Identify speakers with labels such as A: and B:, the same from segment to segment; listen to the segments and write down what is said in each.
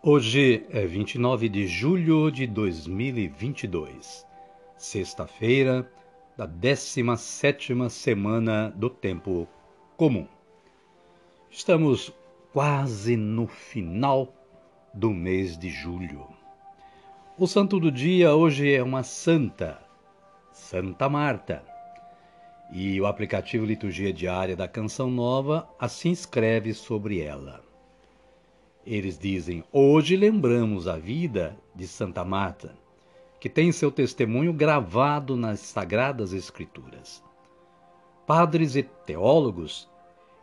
A: Hoje é 29 de julho de 2022, sexta-feira da 17 semana do Tempo Comum. Estamos quase no final do mês de julho. O santo do dia hoje é uma santa, Santa Marta. E o aplicativo Liturgia Diária da Canção Nova assim escreve sobre ela. Eles dizem: Hoje lembramos a vida de Santa Marta, que tem seu testemunho gravado nas Sagradas Escrituras. Padres e teólogos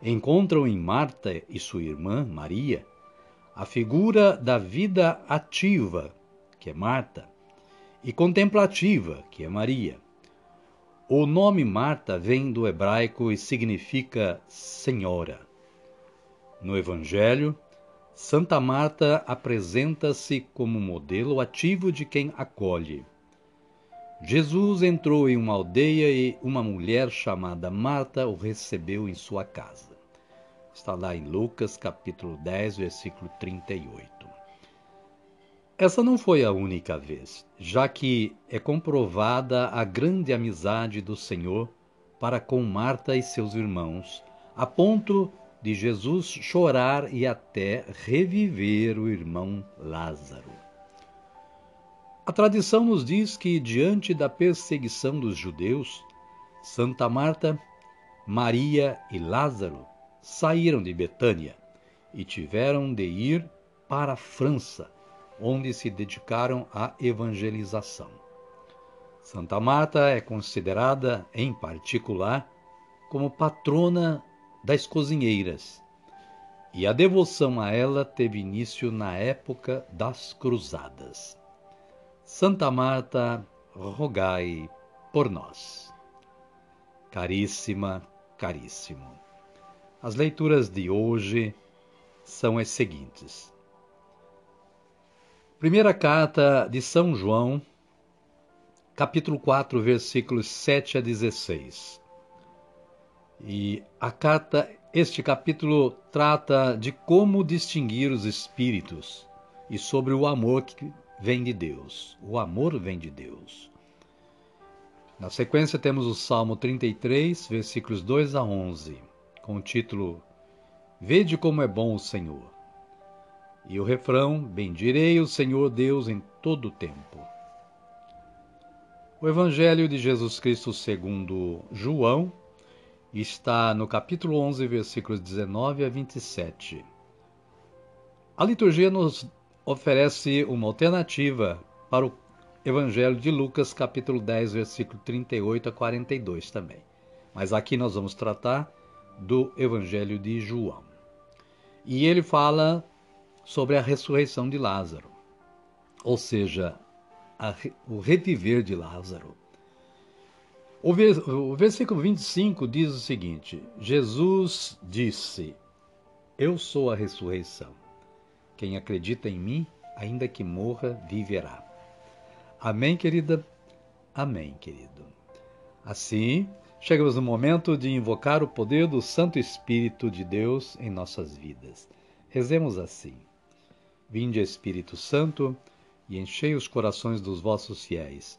A: encontram em Marta e sua irmã, Maria, a figura da vida ativa, que é Marta, e contemplativa, que é Maria. O nome Marta vem do hebraico e significa senhora. No Evangelho, Santa Marta apresenta-se como modelo ativo de quem acolhe. Jesus entrou em uma aldeia e uma mulher chamada Marta o recebeu em sua casa. Está lá em Lucas, capítulo 10, versículo 38. Essa não foi a única vez, já que é comprovada a grande amizade do Senhor para com Marta e seus irmãos, a ponto de Jesus chorar e até reviver o irmão Lázaro. A tradição nos diz que, diante da perseguição dos judeus, Santa Marta, Maria e Lázaro saíram de Betânia e tiveram de ir para a França, onde se dedicaram à evangelização. Santa Marta é considerada, em particular, como patrona das cozinheiras, e a devoção a ela teve início na época das Cruzadas. Santa Marta, rogai por nós. Caríssima, caríssimo. As leituras de hoje são as seguintes. Primeira carta de São João, capítulo 4, versículos 7 a 16. E a carta, este capítulo trata de como distinguir os espíritos e sobre o amor que vem de Deus. O amor vem de Deus. Na sequência temos o Salmo 33, versículos 2 a 11, com o título Vede como é bom o Senhor. E o refrão: Bendirei o Senhor Deus em todo o tempo. O Evangelho de Jesus Cristo segundo João, está no capítulo 11, versículos 19 a 27. A liturgia nos oferece uma alternativa para o Evangelho de Lucas, capítulo 10, versículo 38 a 42 também. Mas aqui nós vamos tratar do Evangelho de João. E ele fala sobre a ressurreição de Lázaro, ou seja, a, o reviver de Lázaro. O, versículo 25 diz o seguinte: Jesus disse: Eu sou a ressurreição. Quem acredita em mim, ainda que morra, viverá. Amém, querida? Amém, querido. Assim, chegamos no momento de invocar o poder do Santo Espírito de Deus em nossas vidas. Rezemos assim: Vinde, Espírito Santo, e enchei os corações dos vossos fiéis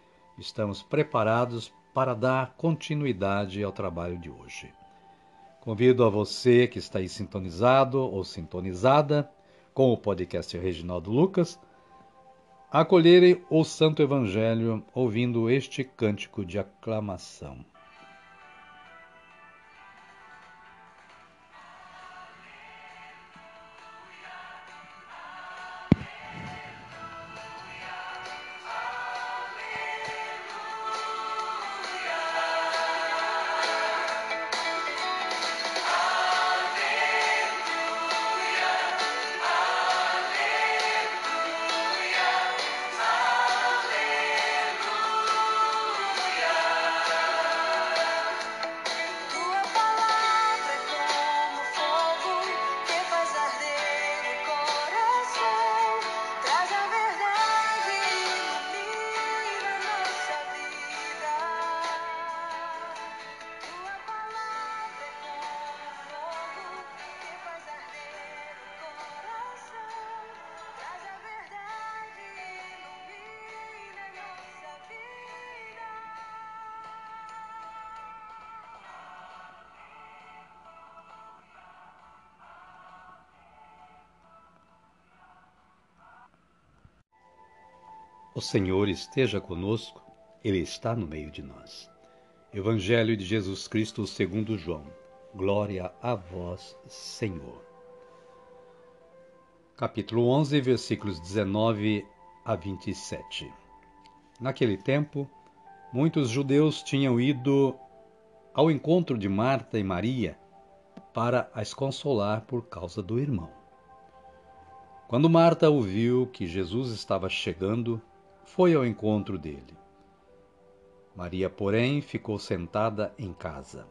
A: estamos preparados para dar continuidade ao trabalho de hoje. Convido a você que está aí sintonizado ou sintonizada com o podcast Reginaldo Lucas a acolherem o Santo Evangelho ouvindo este cântico de aclamação. O Senhor esteja conosco, Ele está no meio de nós. Evangelho de Jesus Cristo segundo João. Glória a vós, Senhor. Capítulo 11, versículos 19 a 27. Naquele tempo, muitos judeus tinham ido ao encontro de Marta e Maria para as consolar por causa do irmão. Quando Marta ouviu que Jesus estava chegando, foi ao encontro dele. Maria, porém, ficou sentada em casa.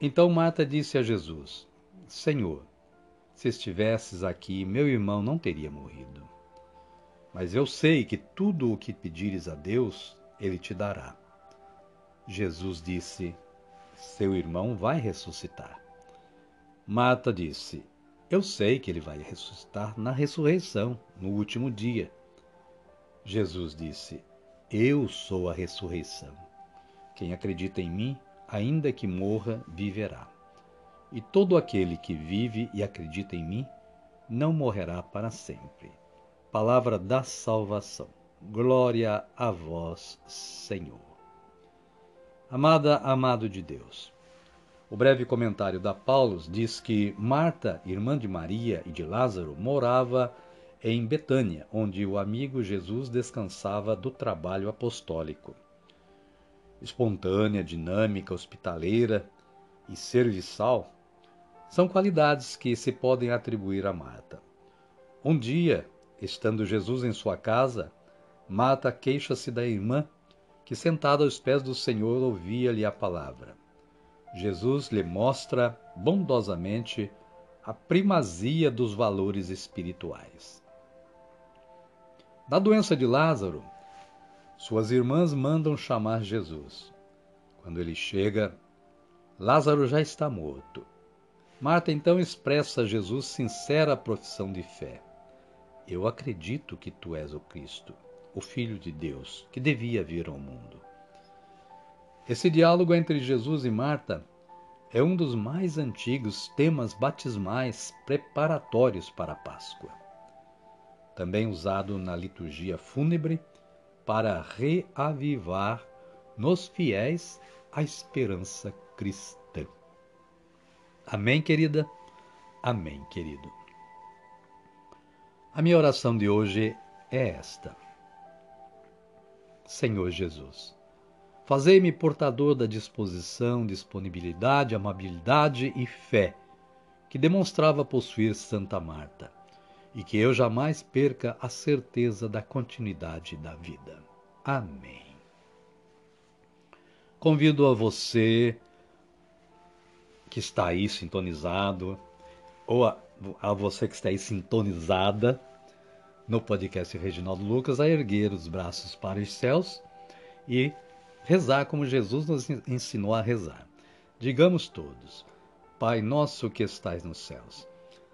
A: Então Marta disse a Jesus: Senhor, se estivesses aqui, meu irmão não teria morrido. Mas eu sei que tudo o que pedires a Deus, ele te dará. Jesus disse: Seu irmão vai ressuscitar. Marta disse: Eu sei que ele vai ressuscitar na ressurreição, no último dia. Jesus disse: Eu sou a ressurreição. Quem acredita em mim, ainda que morra, viverá. E todo aquele que vive e acredita em mim, não morrerá para sempre. Palavra da salvação. Glória a vós, Senhor. Amada, amado de Deus. O breve comentário da Paulus diz que Marta, irmã de Maria e de Lázaro, morava em Betânia, onde o amigo Jesus descansava do trabalho apostólico. Espontânea, dinâmica, hospitaleira e serviçal são qualidades que se podem atribuir a Marta. Um dia, estando Jesus em sua casa, Marta queixa-se da irmã que, sentada aos pés do Senhor, ouvia-lhe a palavra. Jesus lhe mostra bondosamente a primazia dos valores espirituais. Da doença de Lázaro, suas irmãs mandam chamar Jesus. Quando ele chega, Lázaro já está morto. Marta então expressa a Jesus sincera profissão de fé. Eu acredito que tu és o Cristo, o Filho de Deus, que devia vir ao mundo. Esse diálogo entre Jesus e Marta é um dos mais antigos temas batismais preparatórios para a Páscoa também usado na liturgia fúnebre para reavivar nos fiéis a esperança cristã. Amém, querida? Amém, querido. A minha oração de hoje é esta. Senhor Jesus, fazei-me portador da disposição, disponibilidade, amabilidade e fé que demonstrava possuir Santa Marta e que eu jamais perca a certeza da continuidade da vida. Amém. Convido a você que está aí sintonizado, ou a, a você que está aí sintonizada no podcast Reginaldo Lucas, a erguer os braços para os céus e rezar como Jesus nos ensinou a rezar. Digamos todos: Pai nosso que estais nos céus,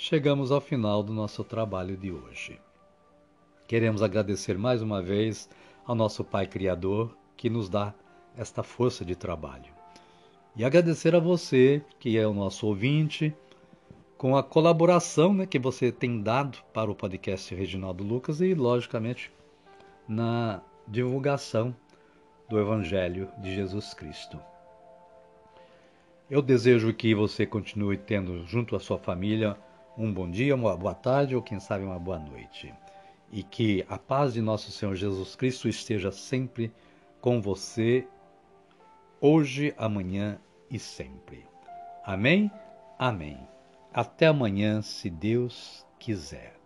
A: chegamos ao final do nosso trabalho de hoje. Queremos agradecer mais uma vez ao nosso Pai Criador que nos dá esta força de trabalho. E agradecer a você, que é o nosso ouvinte, com a colaboração né, que você tem dado para o podcast Reginaldo Lucas e, logicamente, na divulgação do Evangelho de Jesus Cristo. Eu desejo que você continue tendo junto à sua família um bom dia, uma boa tarde ou quem sabe uma boa noite. E que a paz de nosso Senhor Jesus Cristo esteja sempre com você, hoje, amanhã e sempre. Amém? Amém. Até amanhã, se Deus quiser.